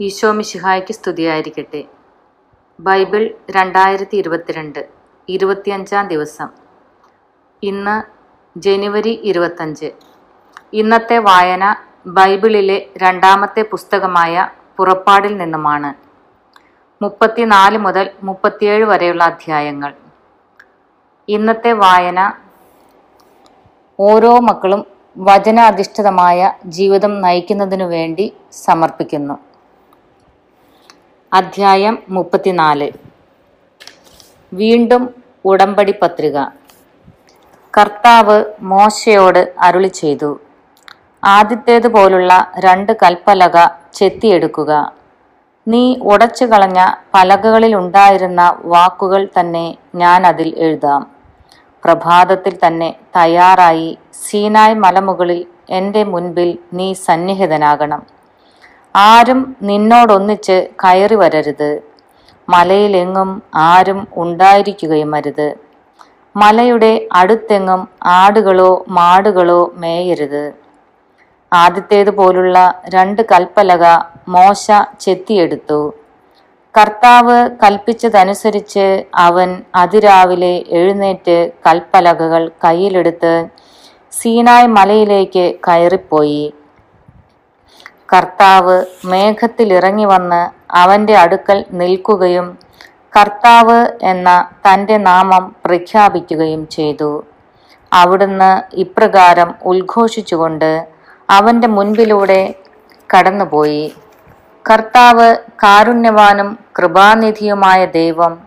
ഈശോ മിശിഹായ്ക്ക് സ്തുതിയായിരിക്കട്ടെ. ബൈബിൾ രണ്ടായിരത്തി ഇരുപത്തിരണ്ട് ഇരുപത്തിയഞ്ചാം ദിവസം. ഇന്ന് ജനുവരി ഇരുപത്തഞ്ച് ഇന്നത്തെ വായന ബൈബിളിലെ രണ്ടാമത്തെ പുസ്തകമായ പുറപ്പാടിൽ നിന്നുമാണ്. മുപ്പത്തിനാല് മുതൽ മുപ്പത്തിയേഴ് വരെയുള്ള അധ്യായങ്ങൾ. ഇന്നത്തെ വായന ഓരോ മക്കളും വചനാധിഷ്ഠിതമായ ജീവിതം നയിക്കുന്നതിനു വേണ്ടി സമർപ്പിക്കുന്നു. അധ്യായം മുപ്പത്തിനാല്. വീണ്ടും ഉടമ്പടി പത്രിക. കർത്താവ് മോശയോട് അരുളി ചെയ്തു. ആദ്യത്തേതുപോലുള്ള രണ്ട് കൽപ്പലക ചെത്തിയെടുക്കുക. നീ ഉടച്ചു കളഞ്ഞ പലകകളിൽ ഉണ്ടായിരുന്ന വാക്കുകൾ തന്നെ ഞാൻ അതിൽ എഴുതാം. പ്രഭാതത്തിൽ തന്നെ തയ്യാറായി സീനായ് മലമുകളിൽ എന്റെ മുൻപിൽ നീ സന്നിഹിതനാകണം. ആരും നിന്നോടൊന്നിച്ച് കയറി വരരുത്. മലയിലെങ്ങും ആരും ഉണ്ടായിരിക്കുകയും അരുത്. മലയുടെ അടുത്തെങ്ങും ആടുകളോ മാടുകളോ മേയരുത്. ആദ്യത്തേതുപോലുള്ള രണ്ട് കൽപ്പലക മോശ ചെത്തിയെടുത്തു. കർത്താവ് കൽപ്പിച്ചതനുസരിച്ച് അവൻ അതിരാവിലെ എഴുന്നേറ്റ് കൽപ്പലകകൾ കയ്യിലെടുത്ത് സീനായ് മലയിലേക്ക് കയറിപ്പോയി. കർത്താവ് മേഘത്തിലിറങ്ങി വന്ന് അവന്റെ അടുക്കൽ നിൽക്കുകയും കർത്താവ് എന്ന തന്റെ നാമം പ്രഖ്യാപിക്കുകയും ചെയ്തു. അവിടുന്ന് ഇപ്രകാരം ഉദ്ഘോഷിച്ചുകൊണ്ട് അവന്റെ മുൻപിലൂടെ കടന്നുപോയി. കർത്താവ് കാരുണ്യവാനും കൃപാനിധിയുമായ ദൈവം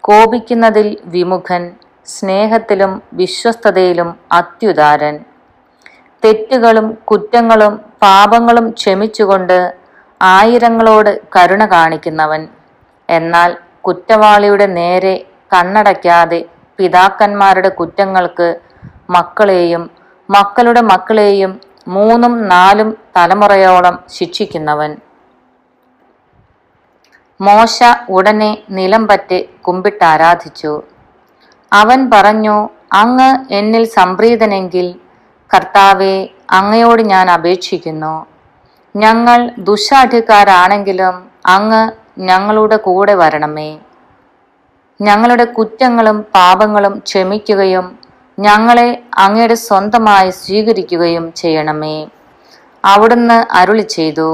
കോപിക്കുന്നതിൽ വിമുഖൻ സ്നേഹത്തിലും വിശ്വസ്തതയിലും അത്യുദാരൻ. തെറ്റുകളും കുറ്റങ്ങളും പാപങ്ങളും ക്ഷമിച്ചുകൊണ്ട് ആയിരങ്ങളോട് കരുണ കാണിക്കുന്നവൻ. എന്നാൽ കുറ്റവാളിയുടെ നേരെ കണ്ണടയ്ക്കാതെ പിതാക്കന്മാരുടെ കുറ്റങ്ങൾക്ക് മക്കളെയും മക്കളുടെ മക്കളെയും മൂന്നും നാലും തലമുറയോളം ശിക്ഷിക്കുന്നവൻ. മോശ ഉടനെ നിലം പറ്റി കുമ്പിട്ടാരാധിച്ചു. അവൻ പറഞ്ഞു അങ്ങ് എന്നിൽ സംപ്രീതനെങ്കിൽ കർത്താവെ അങ്ങയോട് ഞാൻ അപേക്ഷിക്കുന്നു. ഞങ്ങൾ ദുശാഠ്യക്കാരാണെങ്കിലും അങ്ങ് ഞങ്ങളുടെ കൂടെ വരണമേ. ഞങ്ങളുടെ കുറ്റങ്ങളും പാപങ്ങളും ക്ഷമിക്കുകയും ഞങ്ങളെ അങ്ങയുടെ സ്വന്തമായി സ്വീകരിക്കുകയും ചെയ്യണമേ. അവിടുന്ന് അരുളി ചെയ്തു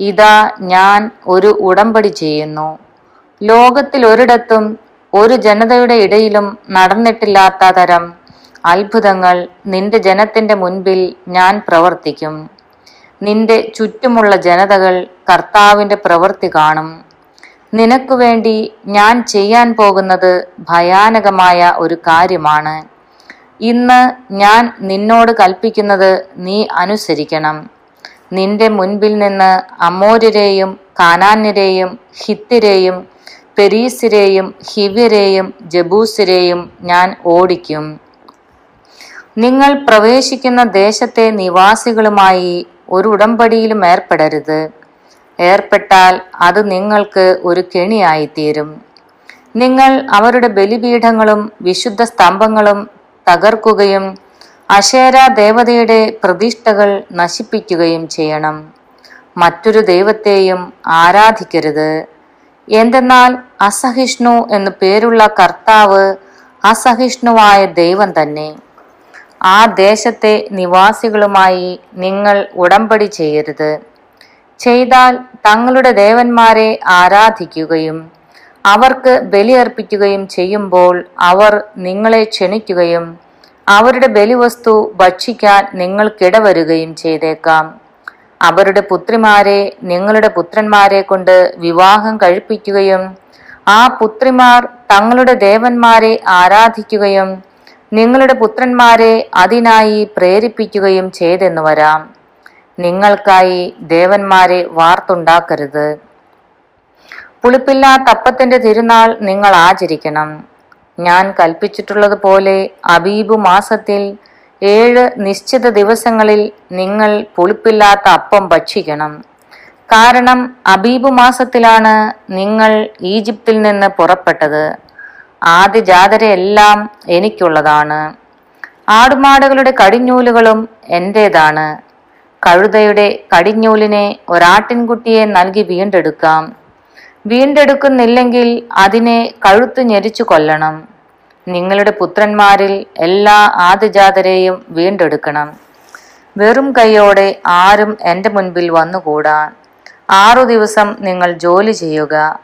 ഇതാ ഞാൻ ഒരു ഉടമ്പടി ചെയ്യുന്നു. ലോകത്തിൽ ഒരിടത്തും ഒരു ജനതയുടെ ഇടയിലും നടന്നിട്ടില്ലാത്ത തരം അത്ഭുതങ്ങൾ നിന്റെ ജനത്തിന്റെ മുൻപിൽ ഞാൻ പ്രവർത്തിക്കും. നിന്റെ ചുറ്റുമുള്ള ജനതകൾ കർത്താവിന്റെ പ്രവൃത്തി കാണും. നിനക്കു വേണ്ടി ഞാൻ ചെയ്യാൻ പോകുന്നത് ഭയാനകമായ ഒരു കാര്യമാണ്. ഇന്ന് ഞാൻ നിന്നോട് കൽപ്പിക്കുന്നത് നീ അനുസരിക്കണം. നിന്റെ മുൻപിൽ നിന്ന് അമോര്യരെയും കാനാന്യരെയും ഹിത്തിരെയും പെരീസിരെയും ഹിവ്യരെയും ജബൂസിരെയും ഞാൻ ഓടിക്കും. നിങ്ങൾ പ്രവേശിക്കുന്ന ദേശത്തെ നിവാസികളുമായി ഒരു ഉടമ്പടിയിലും ഏർപ്പെടരുത്. ഏർപ്പെട്ടാൽ അത് നിങ്ങൾക്ക് ഒരു കെണിയായിത്തീരും. നിങ്ങൾ അവരുടെ ബലിപീഠങ്ങളും വിശുദ്ധ സ്തംഭങ്ങളും തകർക്കുകയും അശേര ദേവതയുടെ പ്രതിഷ്ഠകൾ നശിപ്പിക്കുകയും ചെയ്യണം. മറ്റൊരു ദൈവത്തെയും ആരാധിക്കരുത്. എന്തെന്നാൽ അസഹിഷ്ണു എന്നു പേരുള്ള കർത്താവ് അസഹിഷ്ണുവായ ദൈവം തന്നെ. ആ ദേശത്തെ നിവാസികളുമായി നിങ്ങൾ ഉടമ്പടി ചെയ്യരുത്. ചെയ്താൽ തങ്ങളുടെ ദേവന്മാരെ ആരാധിക്കുകയും അവർക്ക് ബലിയർപ്പിക്കുകയും ചെയ്യുമ്പോൾ അവർ നിങ്ങളെ ക്ഷണിക്കുകയും അവരുടെ ബലിവസ്തു ഭക്ഷിക്കാൻ നിങ്ങൾക്കിടവരുകയും ചെയ്തേക്കാം. അവരുടെ പുത്രിമാരെ നിങ്ങളുടെ പുത്രന്മാരെ കൊണ്ട് വിവാഹം കഴിപ്പിക്കുകയും ആ പുത്രിമാർ തങ്ങളുടെ ദേവന്മാരെ ആരാധിക്കുകയും നിങ്ങളുടെ പുത്രന്മാരെ അതിനായി പ്രേരിപ്പിക്കുകയും ചെയ്തെന്ന് വരാം. നിങ്ങൾക്കായി ദേവന്മാരെ വാർത്തുണ്ടാക്കരുത്. പുളിപ്പില്ലാത്ത അപ്പത്തിന്റെ തിരുനാൾ നിങ്ങൾ ആചരിക്കണം. ഞാൻ കൽപ്പിച്ചിട്ടുള്ളതുപോലെ അബീബ് മാസത്തിൽ ഏഴ് നിശ്ചിത ദിവസങ്ങളിൽ നിങ്ങൾ പുളിപ്പില്ലാത്ത അപ്പം ഭക്ഷിക്കണം. കാരണം അബീബ് മാസത്തിലാണ് നിങ്ങൾ ഈജിപ്തിൽ നിന്ന് പുറപ്പെട്ടത്. ആദ്യജാതരെല്ലാം എനിക്കുള്ളതാണ്. ആടുമാടുകളുടെ കടിഞ്ഞൂലുകളും എന്റേതാണ്. കഴുതയുടെ കടിഞ്ഞൂലിനെ ഒരാട്ടിൻകുട്ടിയെ നൽകി വീണ്ടെടുക്കാം. വീണ്ടെടുക്കുന്നില്ലെങ്കിൽ അതിനെ കഴുത്ത് ഞെരിച്ചു കൊല്ലണം. നിങ്ങളുടെ പുത്രന്മാരിൽ എല്ലാ ആദിജാതരെയും വീണ്ടെടുക്കണം. വെറും കൈയോടെ ആരും എന്റെ മുൻപിൽ വന്നുകൂടാ. ആറു ദിവസം നിങ്ങൾ ജോലി ചെയ്യുക.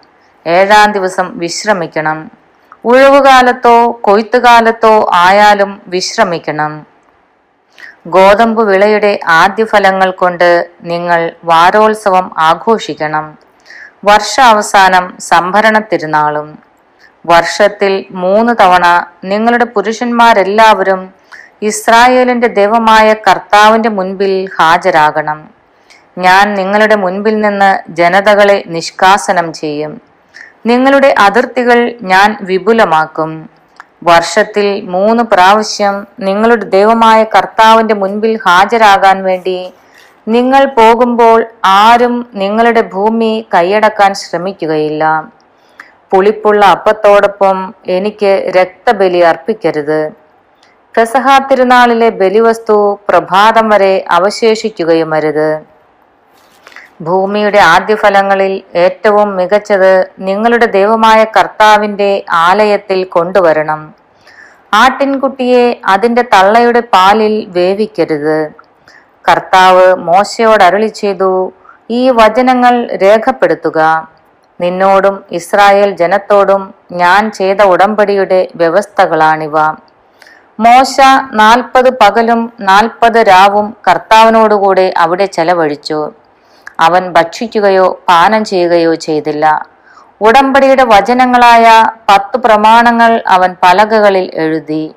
ഏഴാം ദിവസം വിശ്രമിക്കണം. ഉഴവുകാലത്തോ കൊയ്ത്തുകാലത്തോ ആയാലും വിശ്രമിക്കണം. ഗോതമ്പ് വിളയുടെ ആദ്യ ഫലങ്ങൾ കൊണ്ട് നിങ്ങൾ വാരോത്സവം ആഘോഷിക്കണം. വർഷാവസാനം സംഭരണ തിരുനാളും വർഷത്തിൽ മൂന്ന് തവണ നിങ്ങളുടെ പുരുഷന്മാരെല്ലാവരും ഇസ്രായേലിന്റെ ദൈവമായ കർത്താവിന്റെ മുൻപിൽ ഹാജരാകണം. ഞാൻ നിങ്ങളുടെ മുൻപിൽ നിന്ന് ജനതകളെ നിഷ്കാസനം ചെയ്യും. നിങ്ങളുടെ അതിർത്തികൾ ഞാൻ വിപുലമാക്കും. വർഷത്തിൽ മൂന്ന് പ്രാവശ്യം നിങ്ങളുടെ ദൈവമായ കർത്താവിന്റെ മുൻപിൽ ഹാജരാകാൻ വേണ്ടി നിങ്ങൾ പോകുമ്പോൾ ആരും നിങ്ങളുടെ ഭൂമി കൈയടക്കാൻ ശ്രമിക്കുകയില്ല. പുളിപ്പുള്ള അപ്പത്തോടൊപ്പം എനിക്ക് രക്തബലി അർപ്പിക്കരുത്. പ്രസഹാ തിരുനാളിലെ ബലിവസ്തു പ്രഭാതം വരെ അവശേഷിക്കുകയുമരുത് ഭൂമിയുടെ ആദ്യഫലങ്ങളിൽ ഏറ്റവും മികച്ചത് നിങ്ങളുടെ ദൈവമായ കർത്താവിന്റെ ആലയത്തിൽ കൊണ്ടുവരണം. ആട്ടിൻകുട്ടിയെ അതിന്റെ തള്ളയുടെ പാലിൽ വേവിക്കരുത്. കർത്താവ് മോശയോട് അരുളി ചെയ്തു ഈ വചനങ്ങൾ രേഖപ്പെടുത്തുക. നിന്നോടും ഇസ്രായേൽ ജനത്തോടും ഞാൻ ചെയ്ത ഉടമ്പടിയുടെ വ്യവസ്ഥകളാണിവ. മോശ നാൽപ്പത് പകലും നാൽപ്പത് രാവും കർത്താവിനോടുകൂടെ അവിടെ ചെലവഴിച്ചു. അവൻ ഭക്ഷിക്കുകയോ പാനം ചെയ്യുകയോ ചെയ്തില്ല. ഉടമ്പടിയുടെ വചനങ്ങളായ പത്ത് പ്രമാണങ്ങൾ അവൻ പലകകളിൽ എഴുതി.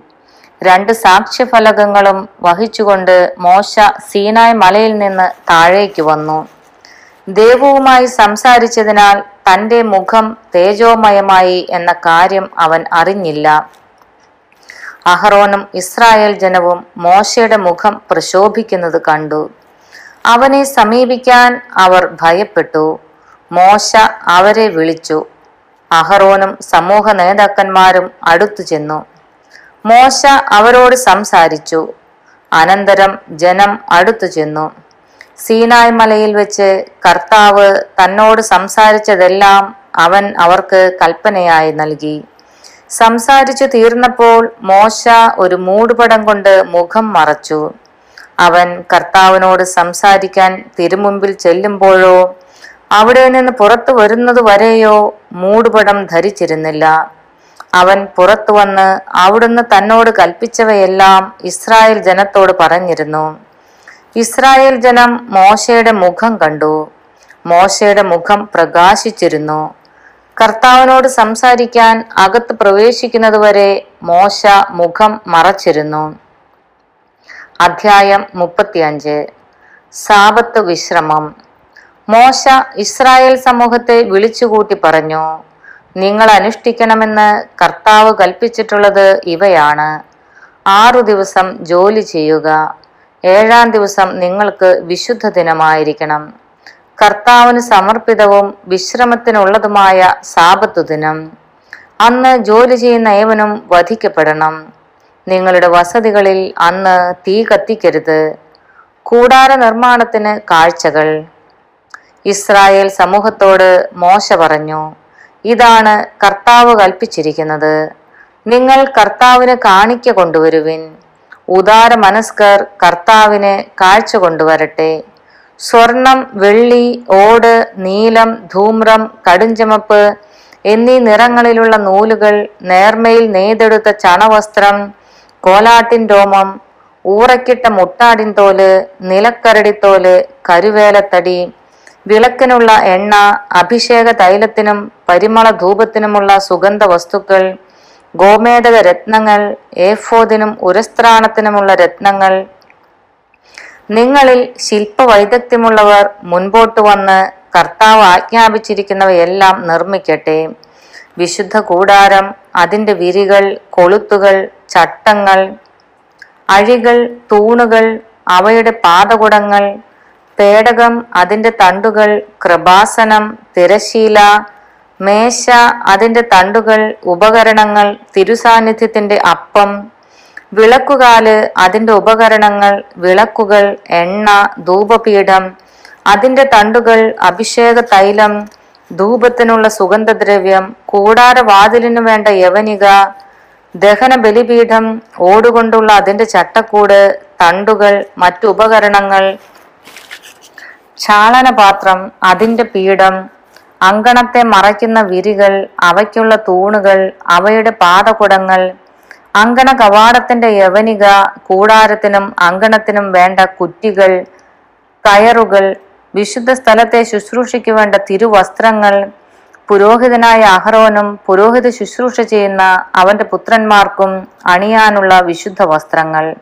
രണ്ട് സാക്ഷ്യഫലകങ്ങളും വഹിച്ചുകൊണ്ട് മോശ സീനായ് മലയിൽ നിന്ന് താഴേക്ക് വന്നു. ദേവവുമായി സംസാരിച്ചതിനാൽ തന്റെ മുഖം തേജോമയമായി എന്ന കാര്യം അവൻ അറിഞ്ഞില്ല. അഹറോനും ഇസ്രായേൽ ജനവും മോശയുടെ മുഖം പ്രശോഭിക്കുന്നത് കണ്ടു. അവനെ സമീപിക്കാൻ അവർ ഭയപ്പെട്ടു. മോശ അവരെ വിളിച്ചു. അഹറോനും സമൂഹ നേതാക്കന്മാരും അടുത്തു ചെന്നു. മോശ അവരോട് സംസാരിച്ചു. അനന്തരം ജനം അടുത്തു ചെന്നു. സീനായ് മലയിൽ വെച്ച് കർത്താവ് തന്നോട് സംസാരിച്ചതെല്ലാം അവൻ അവർക്ക് കൽപ്പനയായി നൽകി. സംസാരിച്ചു തീർന്നപ്പോൾ മോശ ഒരു മൂടുപടം കൊണ്ട് മുഖം മറച്ചു. അവൻ കർത്താവിനോട് സംസാരിക്കാൻ തിരുമുമ്പിൽ ചെല്ലുമ്പോഴോ അവിടെ നിന്ന് പുറത്തു വരുന്നത് വരെയോ മൂടുപടം ധരിച്ചിരുന്നില്ല. അവൻ പുറത്തു വന്ന് അവിടുന്ന് തന്നോട് കൽപ്പിച്ചവയെല്ലാം ഇസ്രായേൽ ജനത്തോട് പറഞ്ഞിരുന്നു. ഇസ്രായേൽ ജനം മോശയുടെ മുഖം കണ്ടു. മോശയുടെ മുഖം പ്രകാശിച്ചിരുന്നു. കർത്താവിനോട് സംസാരിക്കാൻ അകത്ത് പ്രവേശിക്കുന്നതുവരെ മോശ മുഖം മറച്ചിരുന്നു. അധ്യായം മുപ്പത്തിയഞ്ച്. സാപത്ത് വിശ്രമം. മോശ ഇസ്രായേൽ സമൂഹത്തെ വിളിച്ചുകൂട്ടി പറഞ്ഞു നിങ്ങൾ അനുഷ്ഠിക്കണമെന്ന് കർത്താവ് കൽപ്പിച്ചിട്ടുള്ളത് ഇവയാണ്. ആറു ദിവസം ജോലി ചെയ്യുക. ഏഴാം ദിവസം നിങ്ങൾക്ക് വിശുദ്ധ ദിനമായിരിക്കണം. കർത്താവിന് സമർപ്പിതവും വിശ്രമത്തിനുള്ളതുമായ സാപത്തു ദിനം. അന്ന് ജോലി ചെയ്യുന്ന ഏവനും വധിക്കപ്പെടണം. നിങ്ങളുടെ വസതികളിൽ അന്ന് തീ കത്തിക്കരുത്. കൂടാര നിർമ്മാണത്തിന് കാഴ്ചകൾ. ഇസ്രായേൽ സമൂഹത്തോട് മോശ പറഞ്ഞു. ഇതാണ് കർത്താവ് കൽപ്പിച്ചിരിക്കുന്നത്. നിങ്ങൾ കർത്താവിന് കാണിക്ക കൊണ്ടുവരുവിൻ. ഉദാര മനസ്കർ കർത്താവിന് കാഴ്ച കൊണ്ടുവരട്ടെ. സ്വർണം വെള്ളി ഓട് നീലം ധൂമ്രം കടുഞ്ചമപ്പ് എന്നീ നിറങ്ങളിലുള്ള നൂലുകൾ നേർമയിൽ നെയ്തെടുത്ത ചണവസ്ത്രം കോലാട്ടിൻ രോമം ഊറക്കിട്ട മുട്ടാടിൻ തോൽ നിലക്കരടിത്തോൽ കരുവേലത്തടി വിളക്കിനുള്ള എണ്ണ അഭിഷേക തൈലത്തിനും പരിമള ധൂപത്തിനുമുള്ള സുഗന്ധ വസ്തുക്കൾ ഗോമേതക രത്നങ്ങൾ ഏഫോദിനും ഉരസ്ത്രാണത്തിനുമുള്ള രത്നങ്ങൾ. നിങ്ങളിൽ ശില്പവൈദഗ്ധ്യമുള്ളവർ മുൻപോട്ട് വന്ന് കർത്താവ് ആജ്ഞാപിച്ചിരിക്കുന്നവയെല്ലാം നിർമ്മിക്കട്ടെ. വിശുദ്ധ കൂടാരം അതിന്റെ വിരികൾ കൊളുത്തുകൾ ചട്ടങ്ങൾ അഴികൾ തൂണുകൾ അവയുടെ പാതകുടങ്ങൾ പേടകം അതിന്റെ തണ്ടുകൾ കൃപാസനം തിരശീല മേശ അതിന്റെ തണ്ടുകൾ ഉപകരണങ്ങൾ തിരുസാന്നിധ്യത്തിന്റെ അപ്പം വിളക്കുകാൽ അതിന്റെ ഉപകരണങ്ങൾ വിളക്കുകൾ എണ്ണ ധൂപപീഠം അതിന്റെ തണ്ടുകൾ അഭിഷേക തൈലം ധൂപത്തിനുള്ള സുഗന്ധദ്രവ്യം കൂടാരവാതിലിനു വേണ്ട യവനിക ദഹന ബലിപീഠം ഓടുകൊണ്ടുള്ള അതിന്റെ ചട്ടക്കൂട് തണ്ടുകൾ മറ്റു ഉപകരണങ്ങൾ ചാളനപാത്രം അതിന്റെ പീഠം അങ്കണത്തെ മറയ്ക്കുന്ന വിരികൾ അവയ്ക്കുള്ള തൂണുകൾ അവയുടെ പാദകുടങ്ങൾ അങ്കണ കവാടത്തിന്റെ യവനിക കൂടാരത്തിനും അങ്കണത്തിനും വേണ്ട കുറ്റികൾ കയറുകൾ വിശുദ്ധ സ്ഥലത്തെ ശുശ്രൂഷയ്ക്ക് വേണ്ട തിരുവസ്ത്രങ്ങൾ പുരോഹിതനായ അഹറോനും പുരോഹിത ശുശ്രൂഷ ചെയ്യുന്ന അവന്റെ പുത്രന്മാർക്കും അണിയാനുള്ള വിശുദ്ധ വസ്ത്രങ്ങൾ.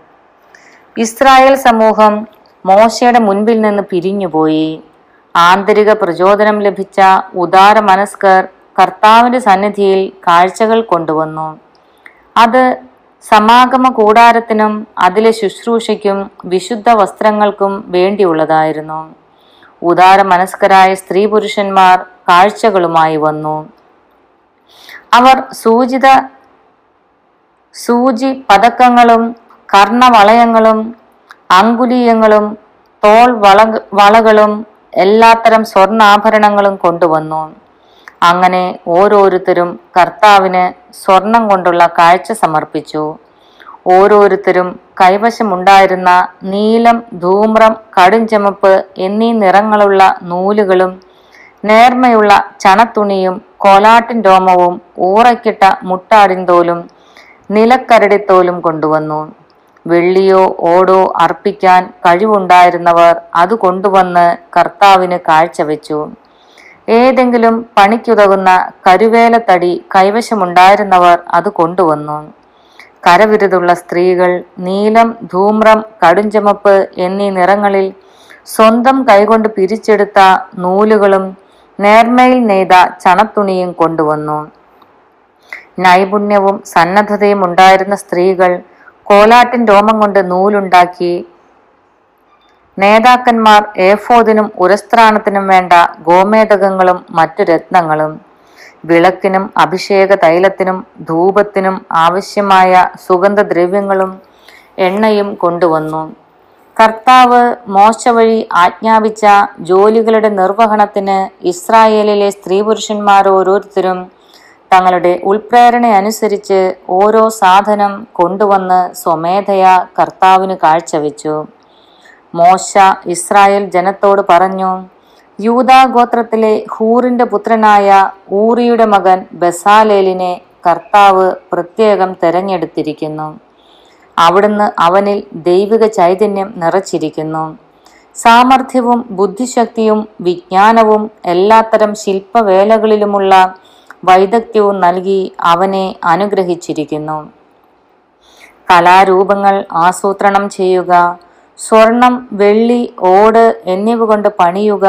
ഇസ്രായേൽ സമൂഹം മോശയുടെ മുൻപിൽ നിന്ന് പിരിഞ്ഞുപോയി. ആന്തരിക പ്രചോദനം ലഭിച്ച ഉദാര മനസ്കർ കർത്താവിന്റെ സന്നിധിയിൽ കാഴ്ചകൾ കൊണ്ടുവന്നു. അത് സമാഗമ കൂടാരത്തിനും അതിലെ ശുശ്രൂഷയ്ക്കും വിശുദ്ധ വസ്ത്രങ്ങൾക്കും വേണ്ടിയുള്ളതായിരുന്നു. ഉദാര മനസ്കരായ സ്ത്രീ പുരുഷന്മാർ കാഴ്ചകളുമായി വന്നു. അവർ സൂചിത സൂചി പതക്കങ്ങളും കർണവളയങ്ങളും അങ്കുലീയങ്ങളും തോൾ വള വളകളും എല്ലാത്തരം സ്വർണാഭരണങ്ങളും കൊണ്ടുവന്നു. അങ്ങനെ ഓരോരുത്തരും കർത്താവിന് സ്വർണം കൊണ്ടുള്ള കാഴ്ച സമർപ്പിച്ചു. ഓരോരുത്തരും കൈവശമുണ്ടായിരുന്ന നീലം ധൂമ്രം കടുംചുമപ്പ് എന്നീ നിറങ്ങളുള്ള നൂലുകളും നേർമയുള്ള ചണത്തുണിയും കോലാട്ടിൻ രോമവും ഊറയ്ക്കിട്ട മുട്ടാടിൻതോലും നിലക്കരടിത്തോലും കൊണ്ടുവന്നു. വെള്ളിയോ ഓടോ അർപ്പിക്കാൻ കഴിവുണ്ടായിരുന്നവർ അത് കൊണ്ടുവന്ന് കർത്താവിന് കാഴ്ചവെച്ചു. ഏതെങ്കിലും പണിക്കുതകുന്ന കരുവേലത്തടി കൈവശമുണ്ടായിരുന്നവർ അത് കൊണ്ടുവന്നു. കരവിരുതുള്ള സ്ത്രീകൾ നീലം ധൂമ്രം കടുംചുമപ്പ് എന്നീ നിറങ്ങളിൽ സ്വന്തം കൈകൊണ്ട് പിരിച്ചെടുത്ത നൂലുകളും നേർമയിൽ നെയ്ത ചണത്തുണിയും കൊണ്ടുവന്നു. നൈപുണ്യവും സന്നദ്ധതയും ഉണ്ടായിരുന്ന സ്ത്രീകൾ കോലാട്ടിൻ രോമം കൊണ്ട് നൂലുണ്ടാക്കി നേതാക്കന്മാർ ഏഫോദിനും ഉരസ്ത്രാണത്തിനും വേണ്ട ഗോമേതകങ്ങളും മറ്റു രത്നങ്ങളും വിളക്കിനും അഭിഷേക തൈലത്തിനും ധൂപത്തിനും ആവശ്യമായ സുഗന്ധദ്രവ്യങ്ങളും എണ്ണയും കൊണ്ടുവന്നു. കർത്താവ് മോശ വഴി ആജ്ഞാപിച്ച ജോലികളുടെ നിർവഹണത്തിന് ഇസ്രായേലിലെ സ്ത്രീ പുരുഷന്മാർ ഓരോരുത്തരും തങ്ങളുടെ ഉൾപ്രേരണ അനുസരിച്ച് ഓരോ സാധനം കൊണ്ടുവന്ന് സ്വമേധയാ കർത്താവിന് കാഴ്ചവെച്ചു. മോശ ഇസ്രായേൽ ജനത്തോട് പറഞ്ഞു യൂദാ ഗോത്രത്തിലെ ഹൂറിന്റെ പുത്രനായ ഊറിയുടെ മകൻ ബസാലേലിനെ കർത്താവ് പ്രത്യേകം തെരഞ്ഞെടുത്തിരിക്കുന്നു. അവിടുന്ന് അവനിൽ ദൈവിക ചൈതന്യം നിറച്ചിരിക്കുന്നു. സാമർഥ്യവും ബുദ്ധിശക്തിയും വിജ്ഞാനവും എല്ലാത്തരം ശില്പവേലകളിലുമുള്ള വൈദഗ്ധ്യവും നൽകി അവനെ അനുഗ്രഹിച്ചിരിക്കുന്നു. കലാരൂപങ്ങൾ ആസൂത്രണം ചെയ്യുക സ്വർണം വെള്ളി ഓട് എന്നിവ കൊണ്ട് പണിയുക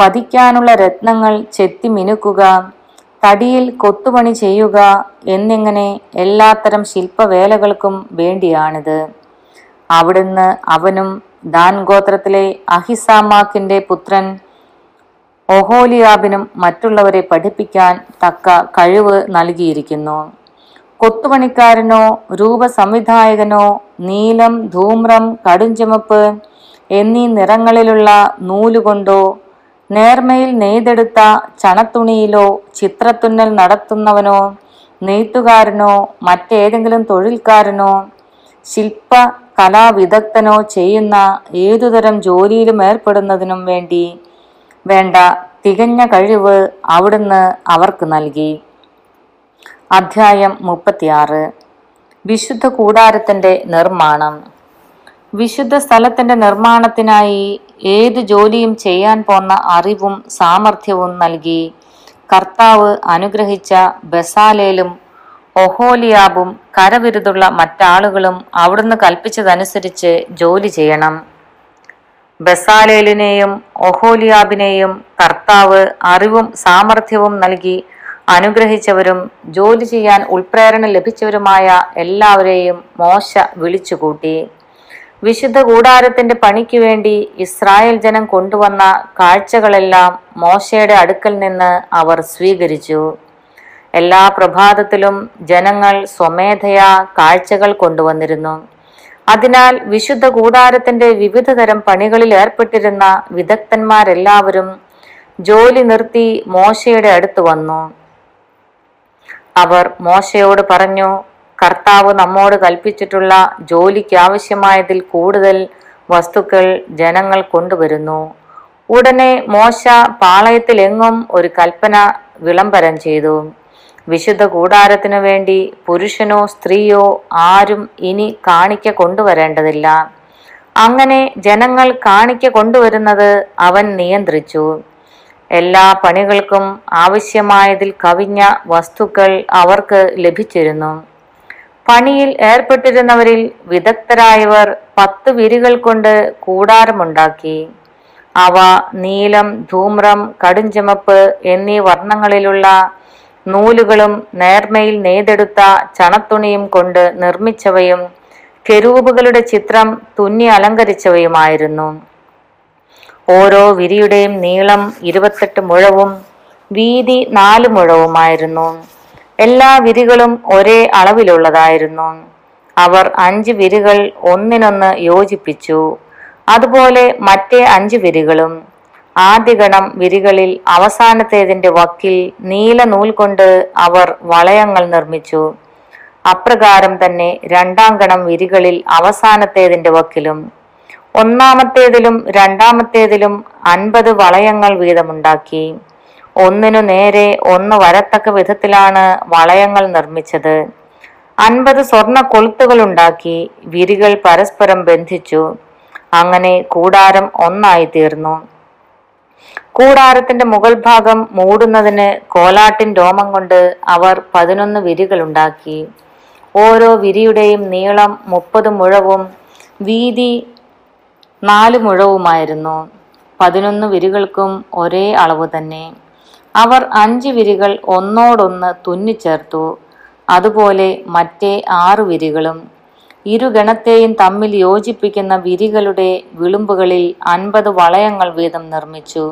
പതിക്കാനുള്ള രത്നങ്ങൾ ചെത്തി മിനുക്കുക തടിയിൽ കൊത്തുപണി ചെയ്യുക എന്നിങ്ങനെ എല്ലാത്തരം ശില്പവേലകൾക്കും വേണ്ടിയാണിത്. അവിടുന്ന് അവനും ദാൻ ഗോത്രത്തിലെ അഹിസാമാക്കിന്റെ പുത്രൻ ഒഹോലിയാബിനും മറ്റുള്ളവരെ പഠിപ്പിക്കാൻ തക്ക കഴിവ് നൽകിയിരിക്കുന്നു. കൊത്തുപണിക്കാരനോ രൂപസംവിധായകനോ നീലം ധൂമ്രം കടുംചുമപ്പ് എന്നീ നിറങ്ങളിലുള്ള നൂലുകൊണ്ടോ നേർമയിൽ നെയ്തെടുത്ത ചണത്തുണിയിലോ ചിത്രത്തുന്നൽ നടത്തുന്നവനോ നെയ്ത്തുകാരനോ മറ്റേതെങ്കിലും തൊഴിൽക്കാരനോ ശില്പ കലാവിദഗ്ധനോ ചെയ്യുന്ന ഏതുതരം ജോലിയിലും ഏർപ്പെടുന്നതിനും വേണ്ടി വേണ്ട തികഞ്ഞ കഴിവ് അവിടുന്ന് അവർക്ക് നൽകി. അധ്യായം മുപ്പത്തിയാറ്. വിശുദ്ധ കൂടാരത്തിന്റെ നിർമ്മാണം. വിശുദ്ധ സ്ഥലത്തിന്റെ നിർമ്മാണത്തിനായി ഏത് ജോലിയും ചെയ്യാൻ പോന്ന അറിവും സാമർഥ്യവും നൽകി. കർത്താവ് അനുഗ്രഹിച്ച ബസാലേലും ഒഹോലിയാബും കരവിരുതുള്ള മറ്റാളുകളും അവിടുന്ന് കൽപ്പിച്ചതനുസരിച്ച് ജോലി ചെയ്യണം. ബസാലേലിനെയും ഒഹോലിയാബിനെയും കർത്താവ് അറിവും സാമർഥ്യവും നൽകി അനുഗ്രഹിച്ചവരും ജോലി ചെയ്യാൻ ഉൾപ്രേരണ ലഭിച്ചവരുമായ എല്ലാവരെയും മോശ വിളിച്ചുകൂട്ടി. വിശുദ്ധ കൂടാരത്തിന്റെ പണിക്ക് വേണ്ടി ഇസ്രായേൽ ജനം കൊണ്ടുവന്ന കാഴ്ചകളെല്ലാം മോശയുടെ അടുക്കൽ നിന്ന് അവർ സ്വീകരിച്ചു. എല്ലാ പ്രഭാതത്തിലും ജനങ്ങൾ സ്വമേധയാ കാഴ്ചകൾ കൊണ്ടുവന്നിരുന്നു. അതിനാൽ വിശുദ്ധ കൂടാരത്തിന്റെ വിവിധ തരം പണികളിൽ ഏർപ്പെട്ടിരുന്ന വിദഗ്ധന്മാരെല്ലാവരും ജോലി നിർത്തി മോശയുടെ അടുത്ത് വന്നു. അവർ മോശയോട് പറഞ്ഞു കർത്താവ് നമ്മോട് കൽപ്പിച്ചിട്ടുള്ള ജോലിക്ക് ആവശ്യമായതിൽ കൂടുതൽ വസ്തുക്കൾ ജനങ്ങൾ കൊണ്ടുവരുന്നു. ഉടനെ മോശ പാളയത്തിലെങ്ങും ഒരു കൽപ്പന വിളംബരം ചെയ്തു. വിശുദ്ധ കൂടാരത്തിനു വേണ്ടി പുരുഷനോ സ്ത്രീയോ ആരും ഇനി കാണിക്ക കൊണ്ടുവരേണ്ടതില്ല. അങ്ങനെ ജനങ്ങൾ കാണിക്ക കൊണ്ടുവരുന്നത് അവൻ നിയന്ത്രിച്ചു. എല്ലാ പണികൾക്കും ആവശ്യമായതിൽ കവിഞ്ഞ വസ്തുക്കൾ അവർക്ക് ലഭിച്ചിരുന്നു. പണിയിൽ ഏർപ്പെട്ടിരുന്നവരിൽ വിദഗ്ധരായവർ പത്ത് വിരികൾ കൊണ്ട് കൂടാരമുണ്ടാക്കി. അവ നീലം ധൂമ്രം കടുംചുമപ്പ് എന്നീ വർണങ്ങളിലുള്ള നൂലുകളും നേർമയിൽ നെയ്തെടുത്ത ചണത്തുണിയും കൊണ്ട് നിർമ്മിച്ചവയും കെരൂപുകളുടെ ചിത്രം തുന്നി അലങ്കരിച്ചവയുമായിരുന്നു. ഓരോ വിരിയുടെയും നീളം ഇരുപത്തെട്ട് മുഴവും വീതി നാല് മുഴവുമായിരുന്നു. എല്ലാ വിരികളും ഒരേ അളവിലുള്ളതായിരുന്നു. അവർ അഞ്ച് വിരികൾ ഒന്നിനൊന്ന് യോജിപ്പിച്ചു. അതുപോലെ മറ്റേ അഞ്ച് വിരികളും ആദ്യഗണം വിരികളിൽ അവസാനത്തേതിന്റെ വക്കിൽ നീല നൂൽ കൊണ്ട് അവർ വളയങ്ങൾ നിർമ്മിച്ചു. അപ്രകാരം തന്നെ രണ്ടാം ഗണം വിരികളിൽ അവസാനത്തേതിന്റെ വക്കിലും ഒന്നാമത്തേതിലും രണ്ടാമത്തേതിലും അൻപത് വളയങ്ങൾ വീതമുണ്ടാക്കി. ഒന്നിനു നേരെ ഒന്ന് വരത്തക്ക വിധത്തിലാണ് വളയങ്ങൾ നിർമ്മിച്ചത്. അൻപത് സ്വർണ കൊളുത്തുകൾ ഉണ്ടാക്കി വിരികൾ പരസ്പരം ബന്ധിച്ചു. അങ്ങനെ കൂടാരം ഒന്നായി തീർന്നു. കൂടാരത്തിന്റെ മുകൾ ഭാഗം മൂടുന്നതിന് കോലാട്ടിൻ രോമം കൊണ്ട് അവർ പതിനൊന്ന് വിരികൾ ഉണ്ടാക്കി. ഓരോ വിരിയുടെയും നീളം മുപ്പത് മുഴവും വീതി നാല് മുഴവുമായിരുന്നു. പതിനൊന്ന് വിരികൾക്കും ഒരേ അളവ് തന്നെ. അവർ അഞ്ച് വിരികൾ ഒന്നോടൊന്ന് തുന്നിച്ചേർത്തു അതുപോലെ മറ്റേ ആറു വിരികളും. ഇരുഗണത്തെയും തമ്മിൽ യോജിപ്പിക്കുന്ന വിരികളുടെ വിളുമ്പുകളിൽ അൻപത് വളയങ്ങൾ വീതം നിർമ്മിച്ചു.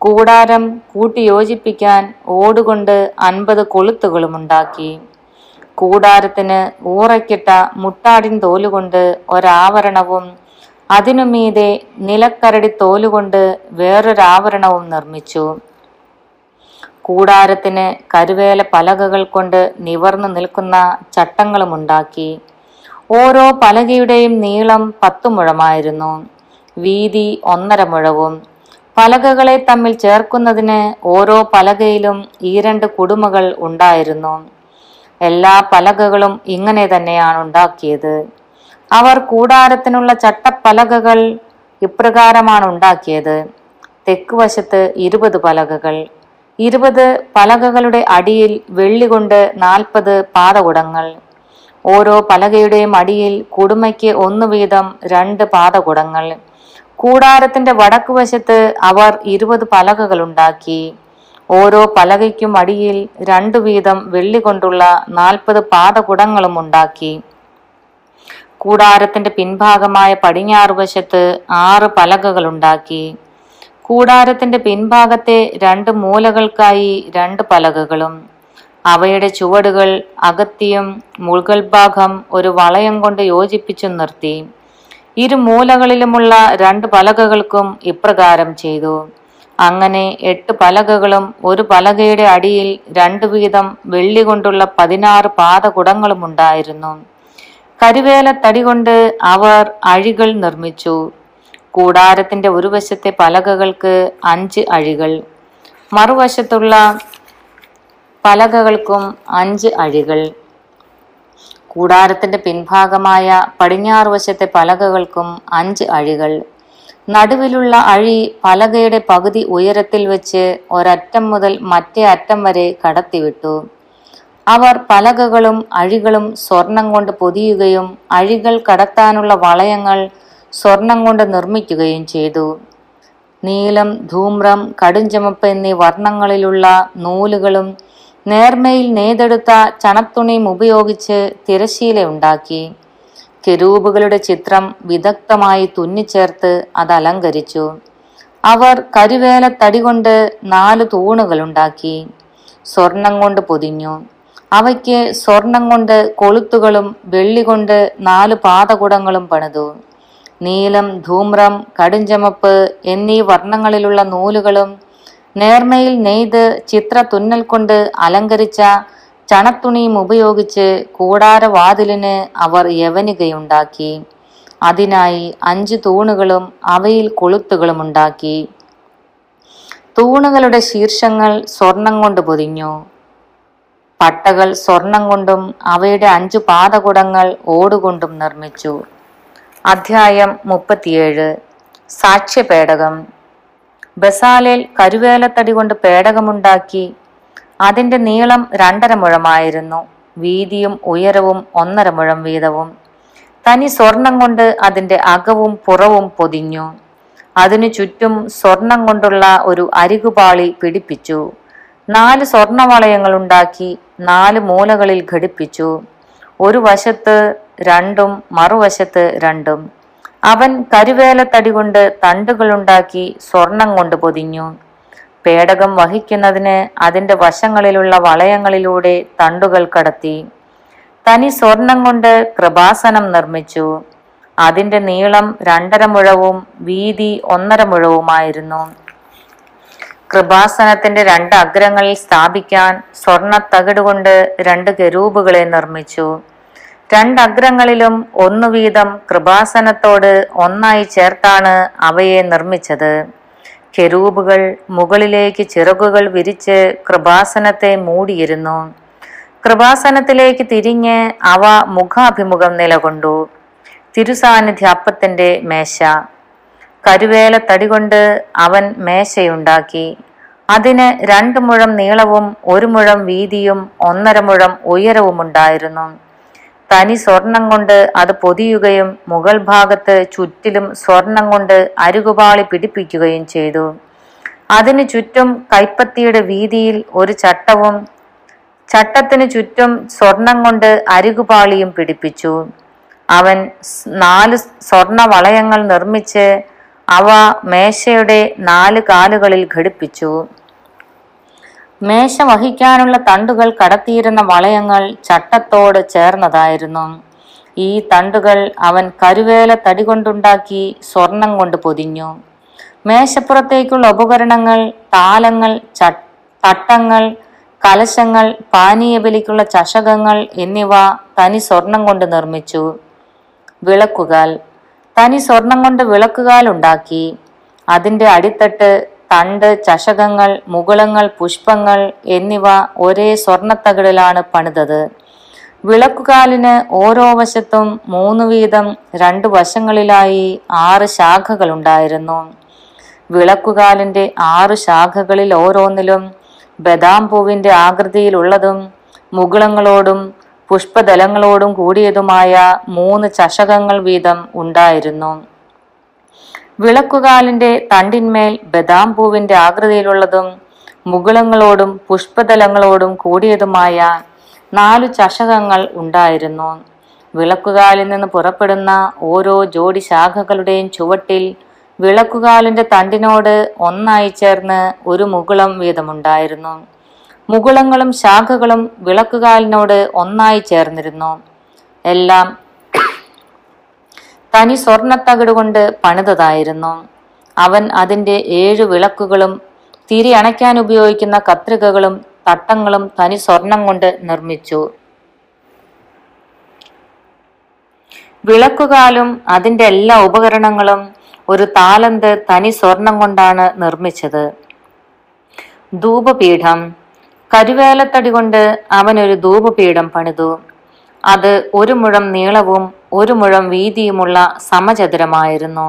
കൂടാരം കൂട്ടിയോജിപ്പിക്കാൻ ഓടുകൊണ്ട് അൻപത് കൊളുത്തുകളും ഉണ്ടാക്കി. കൂടാരത്തിന് ഊറയ്ക്കിട്ട മുട്ടാടിൻ തോലുകൊണ്ട് ഒരാവരണവും അതിനുമീതെ നിലക്കരടി തോലുകൊണ്ട് വേറൊരാവരണവും നിർമ്മിച്ചു. കൂടാരത്തിന് കരുവേല പലകകൾ കൊണ്ട് നിവർന്നു നിൽക്കുന്ന ചട്ടങ്ങളും ഉണ്ടാക്കി ഓരോ പലകയുടെയും നീളം പത്തു മുഴമായിരുന്നു. വീതി ഒന്നര മുഴവും. പലകകളെ തമ്മിൽ ചേർക്കുന്നതിന് ഓരോ പലകയിലും ഈ രണ്ട് കുടുമകൾ ഉണ്ടായിരുന്നു. എല്ലാ പലകകളും ഇങ്ങനെ തന്നെയാണ് ഉണ്ടാക്കിയത്. അവർ കൂടാരത്തിനുള്ള ചട്ടപ്പലകകൾ ഇപ്രകാരമാണ് ഉണ്ടാക്കിയത്. തെക്ക് വശത്ത് ഇരുപത് പലകകൾ ഇരുപത് പലകകളുടെ അടിയിൽ വെള്ളി കൊണ്ട് നാൽപ്പത് പാതകുടങ്ങൾ. ഓരോ പലകയുടെയും അടിയിൽ കുടുമയ്ക്ക് ഒന്നു വീതം രണ്ട് പാതകുടങ്ങൾ. കൂടാരത്തിന്റെ വടക്കുവശത്ത് അവർ ഇരുപത് പലകകൾ ഉണ്ടാക്കി. ഓരോ പലകയ്ക്കും അടിയിൽ രണ്ടു വീതം വെള്ളി കൊണ്ടുള്ള നാൽപ്പത് പാതകുടങ്ങളും ഉണ്ടാക്കി. കൂടാരത്തിന്റെ പിൻഭാഗമായ പടിഞ്ഞാറ് വശത്ത് ആറ് പലകകൾ ഉണ്ടാക്കി. കൂടാരത്തിന്റെ പിൻഭാഗത്തെ രണ്ട് മൂലകൾക്കായി രണ്ട് പലകകളും. അവയുടെ ചുവടുകൾ അകത്തിയും മുകൾ ഭാഗം ഒരു വളയം കൊണ്ട് യോജിപ്പിച്ചു നിർത്തി. ഇരു മൂലകളിലുമുള്ള രണ്ട് പലകകൾക്കും ഇപ്രകാരം ചെയ്തു. അങ്ങനെ എട്ട് പലകകളും ഒരു പലകയുടെ അടിയിൽ രണ്ടു വീതം വെള്ളി കൊണ്ടുള്ള പതിനാറ് പാതകുടങ്ങളും ഉണ്ടായിരുന്നു കരുവേലത്തടി തടി കൊണ്ട് അവർ അഴികൾ നിർമ്മിച്ചു. കൂടാരത്തിന്റെ ഒരു വശത്തെ പലകകൾക്ക് അഞ്ച് അഴികൾ മറുവശത്തുള്ള പലകകൾക്കും അഞ്ച് അഴികൾ. കൂടാരത്തിന്റെ പിൻഭാഗമായ പടിഞ്ഞാറ് വശത്തെ പലകകൾക്കും അഞ്ച് അഴികൾ. നടുവിലുള്ള അഴി പലകയുടെ പകുതി ഉയരത്തിൽ വെച്ച് ഒരറ്റം മുതൽ മറ്റേ അറ്റം വരെ കടത്തിവിട്ടു. അവർ പലകകളും അഴികളും സ്വർണം കൊണ്ട് പൊതിയുകയും അഴികൾ കടത്താനുള്ള വളയങ്ങൾ സ്വർണം കൊണ്ട് നിർമ്മിക്കുകയും ചെയ്തു. നീലം ധൂമ്രം കടുംചുമപ്പ് എന്നീ വർണങ്ങളിലുള്ള നൂലുകളും നേർമയിൽ നെയ്തെടുത്ത ചണത്തുണിയും ഉപയോഗിച്ച് തിരശീല ഉണ്ടാക്കി. കെരൂബുകളുടെ ചിത്രം വിദഗ്ധമായി തുന്നിച്ചേർത്ത് അത് അലങ്കരിച്ചു. അവർ കരുവേല തടി കൊണ്ട് നാല് തൂണുകൾ ഉണ്ടാക്കി. സ്വർണം കൊണ്ട് പൊതിഞ്ഞു. അവയ്ക്ക് സ്വർണം കൊണ്ട് കൊളുത്തുകളും വെള്ളി കൊണ്ട് നാല് പാതകുടങ്ങളും പണിതു. നീലം ധൂമ്രം കടുംചമപ്പ് എന്നീ വർണങ്ങളിലുള്ള നൂലുകളും നേർമയിൽ നെയ്ത് ചിത്ര തുന്നൽ കൊണ്ട് അലങ്കരിച്ച ചണത്തുണിയും ഉപയോഗിച്ച് കൂടാരവാതിലിന് അവർ യവനികയുണ്ടാക്കി. അതിനായി അഞ്ച് തൂണുകളും അവയിൽ കൊളുത്തുകളും ഉണ്ടാക്കി. തൂണുകളുടെ ശീർഷങ്ങൾ സ്വർണം കൊണ്ട് പൊതിഞ്ഞു. പട്ടകൾ സ്വർണം കൊണ്ടും അവയുടെ അഞ്ചു പാതകുടങ്ങൾ ഓടുകൊണ്ടും നിർമ്മിച്ചു. അധ്യായം മുപ്പത്തിയേഴ്. സാക്ഷ്യപേടകം. ബസാലേൽ കരുവേലത്തടി കൊണ്ട് പേടകമുണ്ടാക്കി അതിന്റെ നീളം രണ്ടര മുഴമായിരുന്നു. വീതിയും ഉയരവും ഒന്നര മുഴം വീതവും. തനി സ്വർണം കൊണ്ട് അതിന്റെ അകവും പുറവും പൊതിഞ്ഞു. അതിനു ചുറ്റും സ്വർണം കൊണ്ടുള്ള ഒരു അരികുപാളി പിടിപ്പിച്ചു. നാല് സ്വർണവളയങ്ങൾ ഉണ്ടാക്കി നാല് മൂലകളിൽ ഘടിപ്പിച്ചു. ഒരു വശത്ത് രണ്ടും മറുവശത്ത് രണ്ടും. അവൻ കരുവേലത്തടി കൊണ്ട് തണ്ടുകളുണ്ടാക്കി സ്വർണം കൊണ്ട് പൊതിഞ്ഞു. പേടകം വഹിക്കുന്നതിന് അതിന്റെ വശങ്ങളിലുള്ള വളയങ്ങളിലൂടെ തണ്ടുകൾ കടത്തി. തനി സ്വർണം കൊണ്ട് കൃപാസനം നിർമ്മിച്ചു. അതിന്റെ നീളം രണ്ടര മുഴവും വീതി ഒന്നര മുഴവുമായിരുന്നു. കൃപാസനത്തിന്റെ രണ്ട് അഗ്രങ്ങളിൽ സ്ഥാപിക്കാൻ സ്വർണ തകിടുകൊണ്ട് രണ്ട് കെരൂബുകളെ നിർമ്മിച്ചു. രണ്ടഗ്രങ്ങളിലും ഒന്നു വീതം കൃപാസനത്തോട് ഒന്നായി ചേർത്താണ് അവയെ നിർമ്മിച്ചത്. കെരൂബുകൾ മുകളിലേക്ക് ചിറകുകൾ വിരിച്ച് കൃപാസനത്തെ മൂടിയിരുന്നു. കൃപാസനത്തിലേക്ക് തിരിഞ്ഞ് അവ മുഖാഭിമുഖം നിലകൊണ്ടു. തിരുസാന്നിധ്യ അപ്പത്തിന്റെ മേശ. കരുവേല തടി കൊണ്ട് അവൻ മേശയുണ്ടാക്കി. അതിന് രണ്ട് മുഴം നീളവും ഒരു മുഴം വീതിയും ഒന്നര മുഴം ഉയരവും ഉണ്ടായിരുന്നു തനി സ്വർണം കൊണ്ട് അത് പൊതിയുകയും മുകൾ ഭാഗത്ത് ചുറ്റിലും സ്വർണം കൊണ്ട് അരുകുപാളി പിടിപ്പിക്കുകയും ചെയ്തു. അതിനു ചുറ്റും കൈപ്പത്തിയുടെ വീതിയിൽ ഒരു ചട്ടവും ചട്ടത്തിനു ചുറ്റും സ്വർണം കൊണ്ട് അരുകുപാളിയും പിടിപ്പിച്ചു. അവൻ നാല് സ്വർണ വളയങ്ങൾ നിർമ്മിച്ച് അവ മേശയുടെ നാല് കാലുകളിൽ ഘടിപ്പിച്ചു. മേശ വഹിക്കാനുള്ള തണ്ടുകൾ കടത്തിയിരുന്ന വളയങ്ങൾ ചട്ടത്തോട് ചേർന്നതായിരുന്നു. ഈ തണ്ടുകൾ അവൻ കരുവേല തടി കൊണ്ടുണ്ടാക്കി സ്വർണം കൊണ്ട് പൊതിഞ്ഞു. മേശപ്പുറത്തേക്കുള്ള ഉപകരണങ്ങൾ താലങ്ങൾ തട്ടങ്ങൾ കലശങ്ങൾ പാനീയബലിക്കുള്ള ചഷകങ്ങൾ എന്നിവ തനി സ്വർണം കൊണ്ട് നിർമ്മിച്ചു. വിളക്കുകാൽ. തനി സ്വർണം കൊണ്ട് വിളക്കുകാൽ ഉണ്ടാക്കി. അതിന്റെ അടിത്തട്ട് തണ്ട് ചഷകങ്ങൾ മുകുളങ്ങൾ പുഷ്പങ്ങൾ എന്നിവ ഒരേ സ്വർണത്തകിടിലാണ് പണിതത്. വിളക്കുകാലിന് ഓരോ വശത്തും മൂന്ന് വീതം രണ്ട് വശങ്ങളിലായി ആറ് ശാഖകൾ ഉണ്ടായിരുന്നു വിളക്കുകാലിന്റെ ആറ് ശാഖകളിൽ ഓരോന്നിലും ബദാം പൂവിന്റെ ആകൃതിയിലുള്ളതും മുകുളങ്ങളോടും പുഷ്പദലങ്ങളോടും കൂടിയതുമായ മൂന്ന് ചഷകങ്ങൾ വീതം ഉണ്ടായിരുന്നു. വിളക്കുകാലിന്റെ തണ്ടിന്മേൽ ബദാം പൂവിന്റെ ആകൃതിയിലുള്ളതും മുകുളങ്ങളോടും പുഷ്പതലങ്ങളോടും കൂടിയതുമായ നാലു ചഷകങ്ങൾ ഉണ്ടായിരുന്നു. വിളക്കുകാലിൽ നിന്ന് പുറപ്പെടുന്ന ഓരോ ജോഡി ശാഖകളുടെയും ചുവട്ടിൽ വിളക്കുകാലിന്റെ തണ്ടിനോട് ഒന്നായി ചേർന്ന് ഒരു മുകുളം വീതമുണ്ടായിരുന്നു. മുകുളങ്ങളും ശാഖകളും വിളക്കുകാലിനോട് ഒന്നായി ചേർന്നിരുന്നു. എല്ലാം തനി സ്വർണത്തകിടുകൊണ്ട് പണിതതായിരുന്നു. അവൻ അതിന്റെ ഏഴ് വിളക്കുകളും തിരി അണയ്ക്കാൻ ഉപയോഗിക്കുന്ന കത്രികകളും തട്ടങ്ങളും തനി സ്വർണം കൊണ്ട് നിർമ്മിച്ചു. വിളക്കുകാലും അതിന്റെ എല്ലാ ഉപകരണങ്ങളും ഒരു താലന്ത് തനി സ്വർണം കൊണ്ടാണ് നിർമ്മിച്ചത്. ധൂപപീഠം. കരുവേലത്തടി കൊണ്ട് അവൻ ഒരു ധൂപപീഠം പണിതു. അത് ഒരു മുഴം നീളവും ഒരു മുഴം വീതിയുമുള്ള സമചതുരമായിരുന്നു.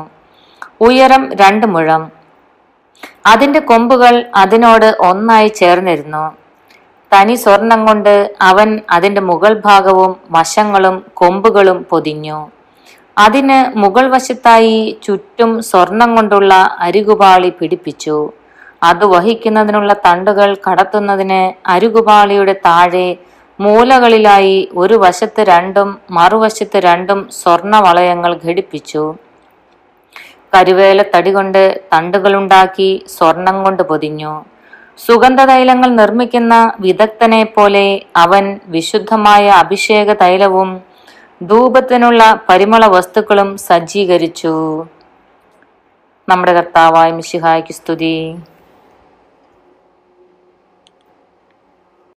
ഉയരം രണ്ട് മുഴം. അതിന്റെ കൊമ്പുകൾ അതിനോട് ഒന്നായി ചേർന്നിരുന്നു. തനി സ്വർണം കൊണ്ട് അവൻ അതിന്റെ മുകൾ ഭാഗവും വശങ്ങളും കൊമ്പുകളും പൊതിഞ്ഞു. അതിന് മുകൾ വശത്തായി ചുറ്റും സ്വർണം കൊണ്ടുള്ള അരികുപാളി പിടിപ്പിച്ചു. അത് വഹിക്കുന്നതിനുള്ള തണ്ടുകൾ കടത്തുന്നതിന് അരികുപാളിയുടെ താഴെ മൂലകളിലായി ഒരു വശത്ത് രണ്ടും മറുവശത്ത് രണ്ടും സ്വർണ വളയങ്ങൾ ഘടിപ്പിച്ചു. കരുവേലത്തടി തടി കൊണ്ട് തണ്ടുകളുണ്ടാക്കി സ്വർണം കൊണ്ട് പൊതിഞ്ഞു. സുഗന്ധ തൈലങ്ങൾ നിർമ്മിക്കുന്ന വിദഗ്ധനെ പോലെ അവൻ വിശുദ്ധമായ അഭിഷേക തൈലവും ധൂപത്തിനുള്ള പരിമള വസ്തുക്കളും സജ്ജീകരിച്ചു. നമ്മുടെ കർത്താവായ മിശിഹായ്ക്ക് സ്തുതി.